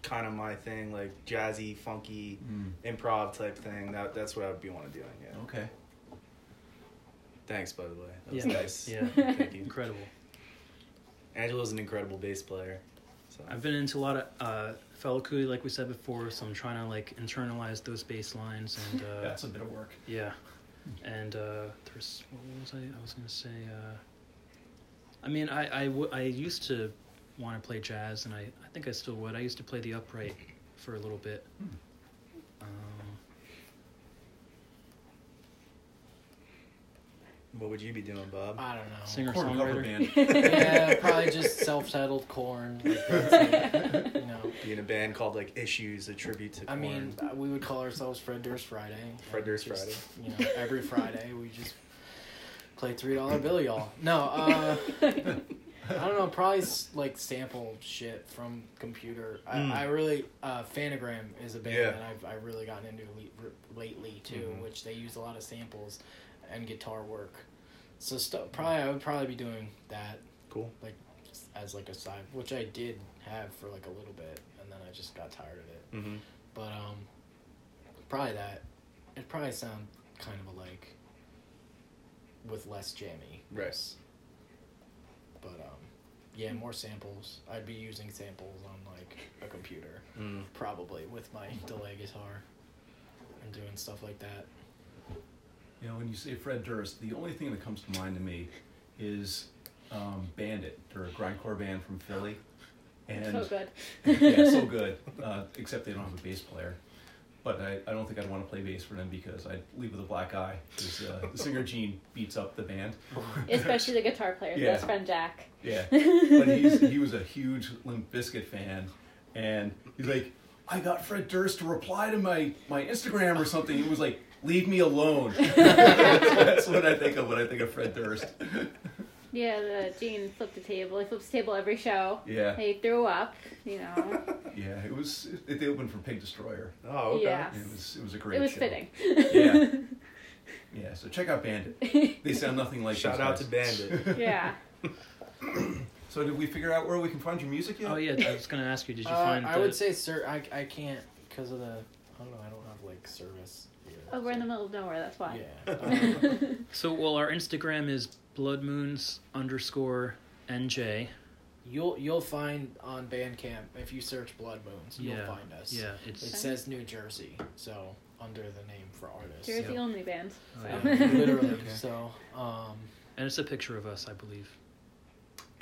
kind of my thing, like jazzy, funky, Mm. improv type thing. That that's what I would be want to doing. Yeah. Okay. Thanks, by the way. That was Yeah. nice. Yeah. Thank you. Incredible. Angelo's an incredible bass player. So. I've been into a lot of uh, Fela Kuti, like we said before, so I'm trying to like internalize those bass lines and uh, That's a bit of work. yeah. And uh, there's what was I? I was gonna say. Uh, I mean, I I, w- I used to want to play jazz, and I I think I still would. I used to play the upright for a little bit. Hmm. Um, What would you be doing, Bob? I don't know. singer Korn cover songwriter. band. yeah, probably just self-titled Korn. Like, that's you know. Be in a band called like Issues, a tribute to. I Korn. mean, uh, we would call ourselves Fred Durst Friday. Fred Durst Just, Friday. You know, every Friday we just play three dollar bill, y'all. No, uh, I don't know. Probably like sample shit from computer. I, Mm. I really uh, Phantogram is a band Yeah. that I've I really gotten into le- r- lately too, Mhm. which they use a lot of samples and guitar work. So stu- probably I would probably be doing that. Cool. Like as like a side, which I did have for like a little bit, and then I just got tired of it. Mm-hmm. But um, probably that. It probably sound kind of alike, with less jammy. Right. But um, yeah, more samples. I'd be using samples on like a computer, Mm. probably with my delay guitar, and doing stuff like that. You know, when you say Fred Durst, the only thing that comes to mind to me is um, Bandit. They're a grindcore band from Philly, and so good. yeah, so good. Uh, except they don't have a bass player. But I, I don't think I'd want to play bass for them because I'd leave with a black eye. Because uh, the singer Gene beats up the band. Especially the guitar player, Yeah. best friend Jack. Yeah, but he's, he was a huge Limp Bizkit fan, and he's like, I got Fred Durst to reply to my my Instagram or something. He was like, "Leave me alone." That's what I think of when I think of Fred Durst. Yeah, the Gene flipped the table. He flips the table every show. Yeah, He threw up, you know. yeah. It was. It, they opened for Pig Destroyer. Oh, okay. Yeah. It was. It was a great. it was show. fitting. Yeah. Yeah. So check out Bandit. They sound nothing like. That. Shout those out to. Bandit. yeah. So did we figure out where we can find your music yet? Oh yeah, I was gonna ask you. Did you Uh, find? I the- would say, sir, I, I can't because of the I don't know. I don't have like service. Here, Oh, we're in the middle of nowhere, that's why. Yeah. um, So well, our Instagram is bloodmoons underscore nj. you'll you'll find on Bandcamp if you search Blood Moons, you'll Yeah, find us. Yeah, It says New Jersey, so under the name for artists. Jersey Yep. only band. Oh, So. yeah. Literally. Okay. So, um, and it's a picture of us, I believe.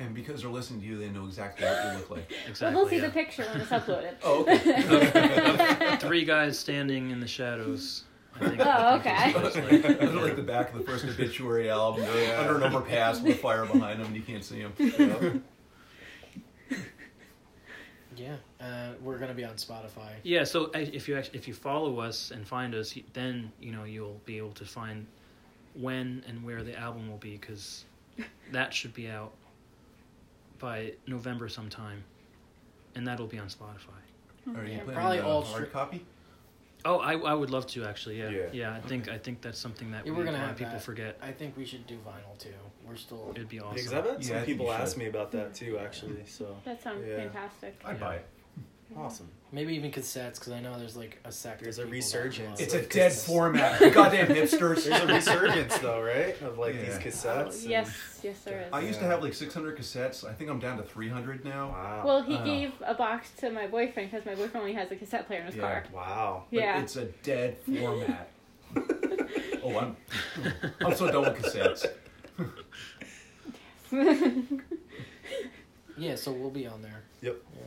And because they're listening to you, they know exactly what you look like. Well, Exactly. they'll see yeah. the picture when it's uploaded. Oh, okay. Three guys standing in the shadows. I think, Oh, okay. is what like. Those are like the back of the first obituary album. Yeah. Under an overpass with fire behind them, and you can't see them. Yep. yeah, uh, we're gonna be on Spotify. Yeah, so uh, if you act- if you follow us and find us, then you know you'll be able to find when and where the album will be because that should be out by November sometime, and that'll be on Spotify. Are you Yeah, planning probably a all hard stri- copy? Oh, I, I would love to actually. Yeah, Yeah. yeah. I think I think that's something that Yeah, we, we're gonna have people that. forget. I think we should do vinyl too. We're still. It'd be awesome. Because I've had some I think people you ask me about that too, actually. So That sounds Yeah. fantastic. I'd Yeah. buy it. awesome. Maybe even cassettes because I know there's like a sector. There's a resurgence. It's a dead format. Goddamn hipsters. There's a resurgence though, right? Of like Yeah. these Oh, cassettes. and- yes, yes, there is. I used to have like 600 cassettes. I think I'm down to 300 now. Wow. Well, he Oh. gave a box to my boyfriend because my boyfriend only has a cassette player in his Yeah. car. wow. But Yeah. It's a dead format. oh, I'm I'm so done with cassettes. Yeah, so we'll be on there. Yep. Yeah.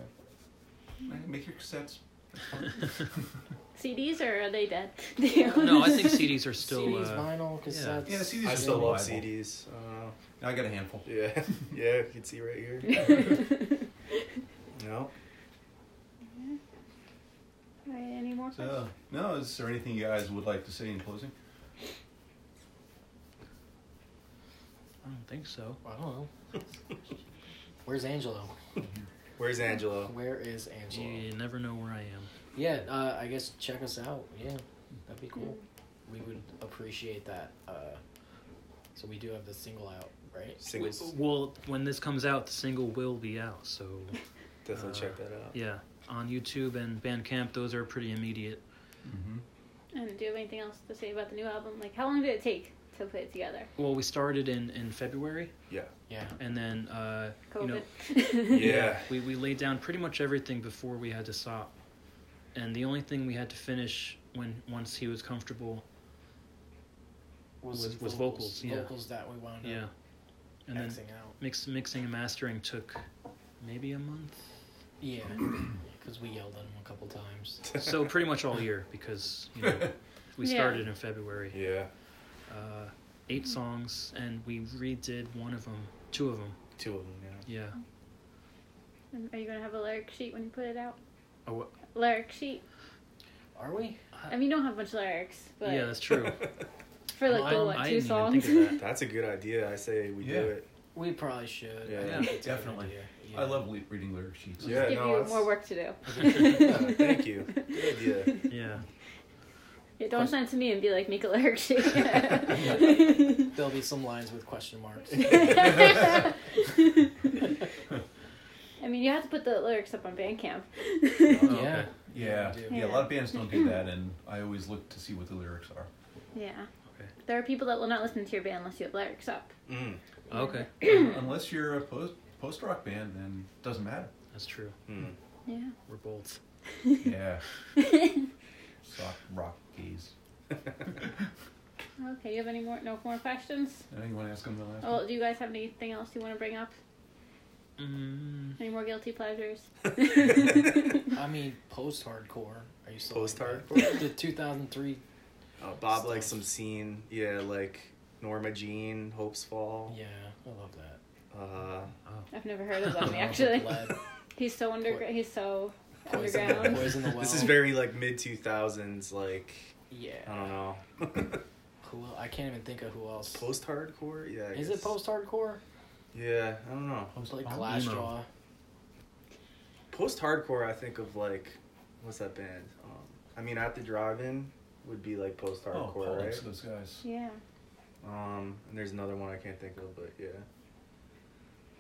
Man, Make your cassettes. CDs or are they dead? no, I think CDs are still. CDs, uh, vinyl, cassettes. Yeah, CDs I are still still love viable. CDs. I don't know. I got a handful. Yeah, yeah, you can see right here. No, Alright, any more questions? So, no, is there anything you guys would like to say in closing? I don't think so. I don't know. Where's Angelo? Where's Angelo? Where is Angelo? You never know where I am. Yeah, uh, I guess check us out. Yeah, that'd be cool. We would appreciate that. Uh, so we do have the single out, right? Singles. Well, when this comes out, the single will be out. So Definitely uh, check that out. yeah, on YouTube and Bandcamp, those are pretty immediate. Mm-hmm. And do you have anything else to say about the new album? Like, how long did it take to put it together? Well, we started in in February, Yeah. Yeah. and then uh, you know Yeah. we we laid down pretty much everything before we had to stop, and the only thing we had to finish when once he was comfortable, Was- the was vocals, yeah. Vocals that we wound yeah, up and then Xing out. mix mixing and mastering took maybe a month. Yeah, because we yelled at him a couple times. so pretty much all year because you know we Yeah. started in February. Yeah. Uh, eight songs, and we redid one of them, two of them. Two of them. Yeah. Yeah. And Are you gonna have a lyric sheet when you put it out? Oh, what? Lyric sheet. Are we? I mean, you don't have much lyrics, but yeah, that's true. for like Well, the I- what I two didn't even songs? think of that. That's a good idea. I say we Yeah. do it. We probably should. Yeah. Yeah, think it's a good definitely. idea. I love le- reading lyric sheets. Yeah. Give no, you that's- more work to do. Yeah, thank you. Good idea. Yeah. Yeah, don't send it to me and be like, make a lyric sheet. There'll be some lines with question marks. I mean, you have to put the lyrics up on Bandcamp. Oh, Yeah. okay. Yeah. yeah. Yeah. A lot of bands don't do that, and I always look to see what the lyrics are. yeah. Okay. There are people that will not listen to your band unless you have lyrics up. Mm. Okay, Unless you're a post post rock band, then it doesn't matter. that's true. Mm. Yeah. We're both. Yeah. Soft rock gaze. Okay, you have any more? No more questions? you want to ask them the last Oh, do you guys have anything else you want to bring up? Mm, Any more guilty pleasures? I mean, post hardcore. Are you still? Post-hardcore? The 2003. Uh, Bob Stuff. likes some scene. Yeah, like Norma Jean, Hopesfall. Yeah, I love that. Uh, I've never heard of them actually. He's so underground. He's so poison, underground. poison the well. this is very like mid two thousands. Like Yeah. I don't know. Who? I can't even think of who else. post hardcore. Yeah. I is guess. it post hardcore? Yeah, I don't know. Post Like punk? Glassjaw. Post hardcore. I think of like, what's that band? Um, I mean, at the drive-in would be like post Oh, hardcore, Pollux, right? those guys. Yeah. Um, and there's another one I can't think of, but yeah.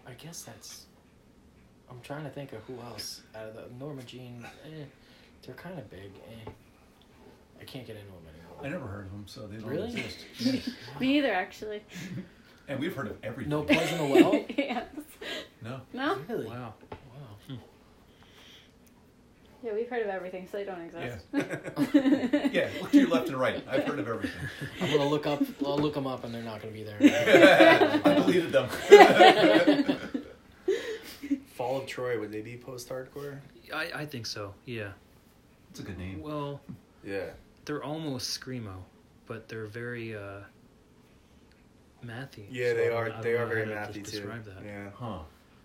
I guess that's. I'm trying to think of who else out of the Norma Jean. Eh, they're kind of big. Eh. I can't get into them anymore. I never heard of them, so they don't Really? exist. Yeah. Me either, actually. And we've heard of everything. No poison the well. yes. No. No? Really? wow. Wow. Hmm. Yeah, we've heard of everything, so they don't exist. Yeah, look to your left and right. I've heard of everything. I'm gonna look up. I'll look them up, and they're not gonna be there. I deleted them. Fall of Troy. Would they be post hardcore? I, I think so. Yeah. It's a good name. Well, Yeah. They're almost screamo, but they're very uh, mathy. Yeah, so they I are. don't- They are very how to mathy too. Describe that. Yeah, Huh.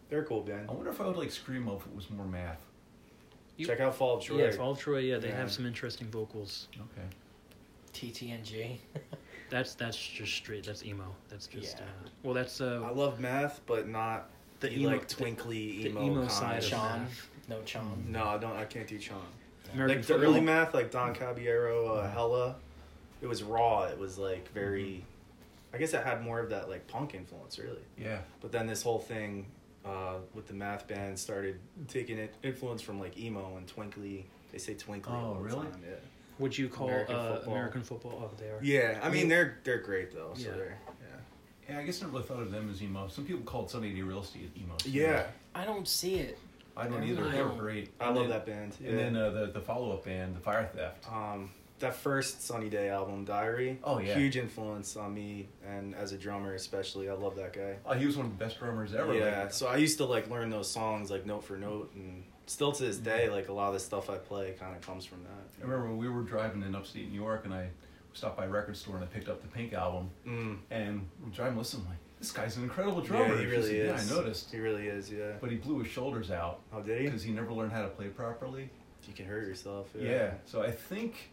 they're cool Ben. I wonder if I would like Screamo if it was more math. You- Check out Fall of Troy. Yeah, Fall of Troy. Yeah, they Yeah. have some interesting vocals. Okay. TTNG. That's that's just straight. That's emo. That's just. Yeah. Uh, well, that's uh, I love math, but not the the emo, like twinkly the emo, emo kind side of Sean. math. No Chom. No, I don't. I can't do Sean. American like the football. early math, like Don Caballero, uh, Hella, it was raw. It was like very. I guess it had more of that like punk influence, really. Yeah. But then this whole thing uh, with the math band started taking it influence from like emo and twinkly. They say twinkly. Oh, all the really? time, Yeah. Would you call American uh, football. American football? Oh, they are. Yeah, I mean they're they're great though. So Yeah. they're Yeah, I guess I never really thought of them as emo. Some people called Sunny Day Real Estate emo. too. yeah. Yeah, I don't see it. I don't either. They were don't. great. I love that band. Yeah. And then uh, the the follow up band, the Fire Theft. um, that first Sunny Day album, Diary. Oh, yeah. Huge influence on me and as a drummer especially. I love that guy. Oh, he was one of the best drummers ever. Yeah, Like, so I used to like learn those songs like note for note, and still to this day, like a lot of the stuff I play kind of comes from that. I remember when we were driving in upstate New York, and I stopped by a record store and I picked up the Pink album, Mm. and we driving listening. Like, this guy's an incredible drummer. Yeah, he really said, is. Yeah, I noticed. He really is. Yeah. But he blew his shoulders out Oh, did he? because he never learned how to play properly. You can hurt yourself. Yeah. Yeah. So I think.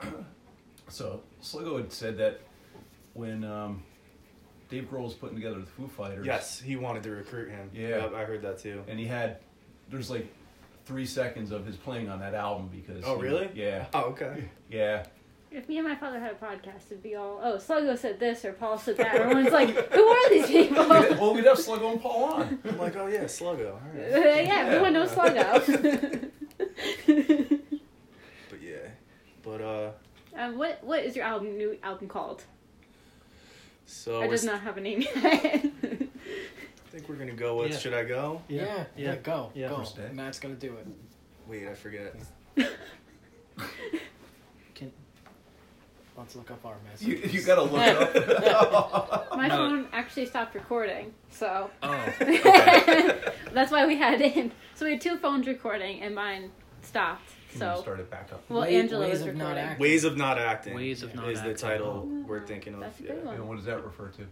so Sluggo had said that when um, Dave Grohl was putting together the Foo Fighters. Yes, he wanted to recruit him. Yeah. I heard that too. And he had, there's like three seconds of his playing on that album because. Oh, he- really? Yeah. Oh, okay. Yeah. If me and my father had a podcast, it'd be all, oh, Sluggo said this or Paul said that. Everyone's like, who are these people? We'd- well, we'd have Sluggo and Paul on. I'm like, oh yeah, Sluggo. All yeah, right. everyone knows Sluggo. But yeah, but uh, um, what what is your album new album called? so it we're does not have a name yet. I think we're gonna go with. Yeah. Should I go? Yeah, yeah, Yeah. go, Yeah. go. Matt's gonna do it. Wait, I forget. Can, Let's look up our You, messages. you gotta look it up. my No. phone actually stopped recording, so oh, that's why we had it in. So we had two phones recording, and mine stopped. Can you So start it back up? well, Way- Angela ways was of not recording. acting. Ways of not acting. Ways of Not is the title Oh, we're thinking of. that's a yeah. good one. And what does that refer to?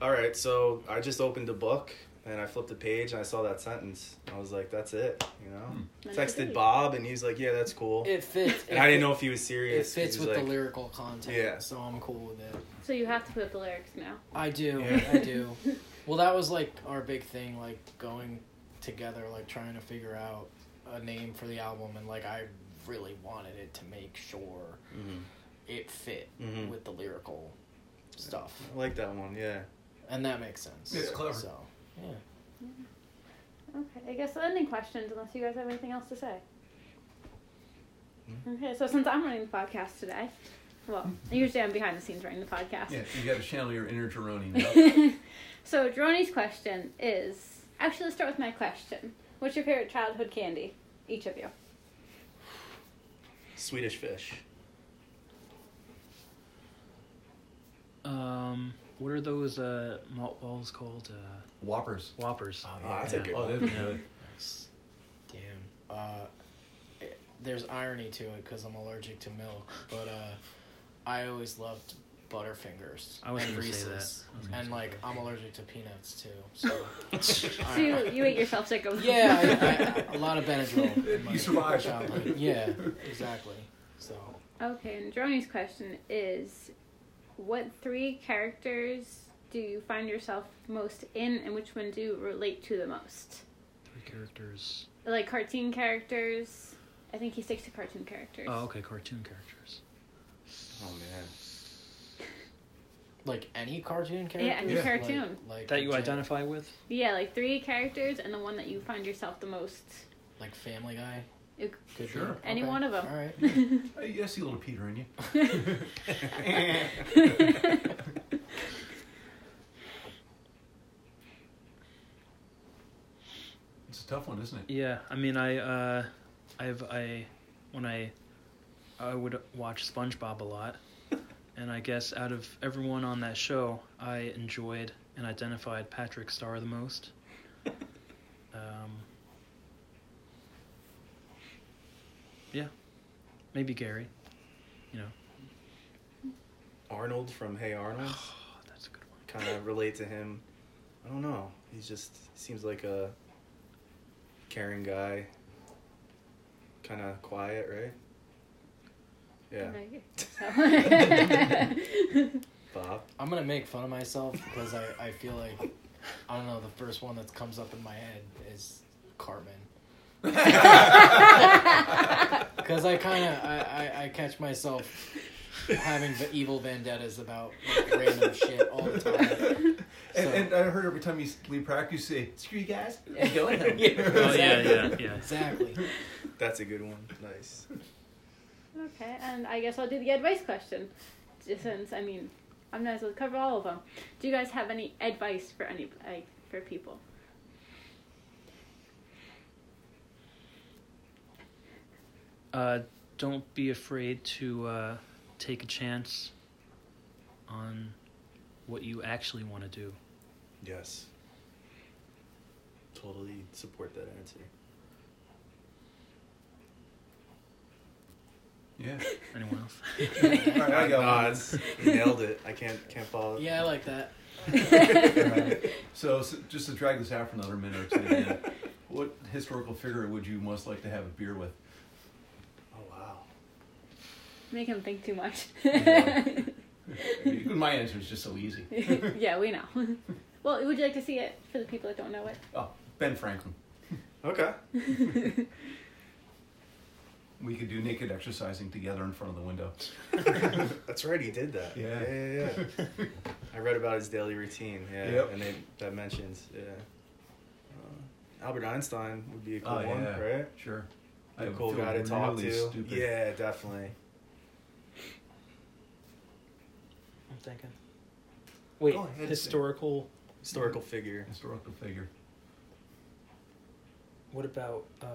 All right, so I just opened a book and I flipped the page and I saw that sentence. I was like, "That's it," you know. Hmm. Texted. Bob and he's like, "Yeah, that's cool." It fits. and it I didn't know if he was serious. It fits with was the lyrical content. Yeah. So I'm cool with it. So you have to put the lyrics now. I do. Yeah. I do. Well, that was like our big thing, like going together, like trying to figure out a name for the album, and like I really wanted it to make sure Mhm. it fit Mhm. with the lyrical stuff, I like that one. Yeah. and that makes sense. It's clever. So, yeah. Okay, I guess ending questions, unless you guys have anything else to say. Hmm. Okay, so since I'm running the podcast today, well, usually I'm behind the scenes running the podcast. Yeah, you got to channel your inner Jeroni now. so Droney's question is actually let's start with my question. What's your favorite childhood candy? Each of you. Swedish fish. Um, what are those uh, malt balls called? Uh, Whoppers. Whoppers. Oh, that's a good Oh, one. that'd Yeah. good. Damn. Uh, it- there's irony to it because I'm allergic to milk, but uh, I always loved Butterfingers I was and gonna say that. Reese's, I was gonna and say like I'm allergic to peanuts too. So So you, you ate yourself sick of them. yeah, I, I, a lot of Benadryl. in my You survived. childhood. Yeah, exactly. So Okay, and Droney's question is what three characters do you find yourself most in and which one do you relate to the most? Three characters. Like cartoon characters. I think he sticks to cartoon characters. Oh, okay, cartoon characters. Oh man. like any cartoon character. Yeah, any Yeah. cartoon. Like, like That you Jen- identify with? Yeah, like three characters and the one that you find yourself the most. like Family Guy. It- Could be. Sure. Any Okay. one of them. All right. Hey, I see a little Peter in you. It's a tough one, isn't it? Yeah, I mean, I, uh, I've, I, when I, I would watch SpongeBob a lot, and I guess out of everyone on that show, I enjoyed and identified Patrick Star the most. Yeah, maybe Gary. You know, Arnold from Hey Arnold. oh, that's a good one. Kind of relate to him. I don't know. He's just seems like a caring guy. Kind of quiet, right? Yeah. Bob. I'm gonna make fun of myself because I, I feel like I don't know the first one that comes up in my head is Cartman because I kind of I, I, I catch myself having the evil vendettas about like, random shit all the time. And, So- and I heard every time you leave practice, you say, "Screw you guys, and go ahead." Yeah. Oh yeah, yeah, yeah. Exactly. That's a good one. Nice. okay, and I guess I'll do the advice question. Just Since I mean, I'm not able to cover all of them. Do you guys have any advice for any like for people? Uh, don't be afraid to uh, take a chance on what you actually want to do. Yes. Totally support that answer. Yeah. Anyone else? All right, I got Nah, one. nailed it. I can't can't follow. Yeah, I like that. Alright. So, so just to drag this out for another minute or two, then, what historical figure would you most like to have a beer with? Wow. Make him think too much. My answer is just so easy. yeah, we know. Well, would you like to see it for the people that don't know it? Oh, Ben Franklin. Okay. We could do naked exercising together in front of the window. That's right. He did that. Yeah. Yeah. Yeah. yeah. I read about his daily routine. Yeah. Yep. And they that mentions. Yeah. Uh, Albert Einstein would be a cool Oh, one, yeah. right? Sure. A I cool guy to talk to. Stupid. Yeah, definitely. I'm thinking. Wait, Go ahead. historical. Historical figure. Historical figure. What about uh,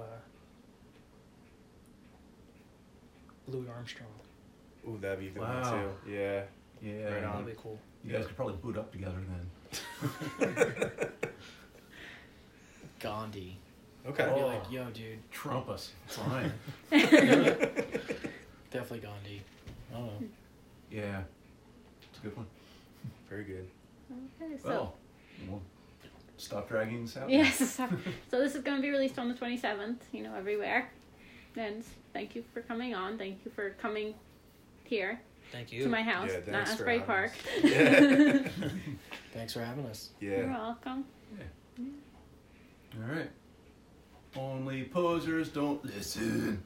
Louis Armstrong? Ooh, that'd be a good Wow. too. Yeah. Yeah. Right on. That'd be cool. You guys could probably boot up together then. Gandhi. Okay. I'd be Oh. like, yo, dude, Trump us. Fine. definitely Gandhi. I don't know. yeah. It's a good one. Very good. Okay, so Well, we'll stop dragging this out. yes, so, so this is going to be released on the 27th. You know, everywhere. And thank you for coming on. Thank you for coming here Thank you. to my house, Yeah, not thanks for Asbury Park. Yeah. Thanks for having us. Yeah. You're welcome. yeah. welcome. All right. Only posers don't listen.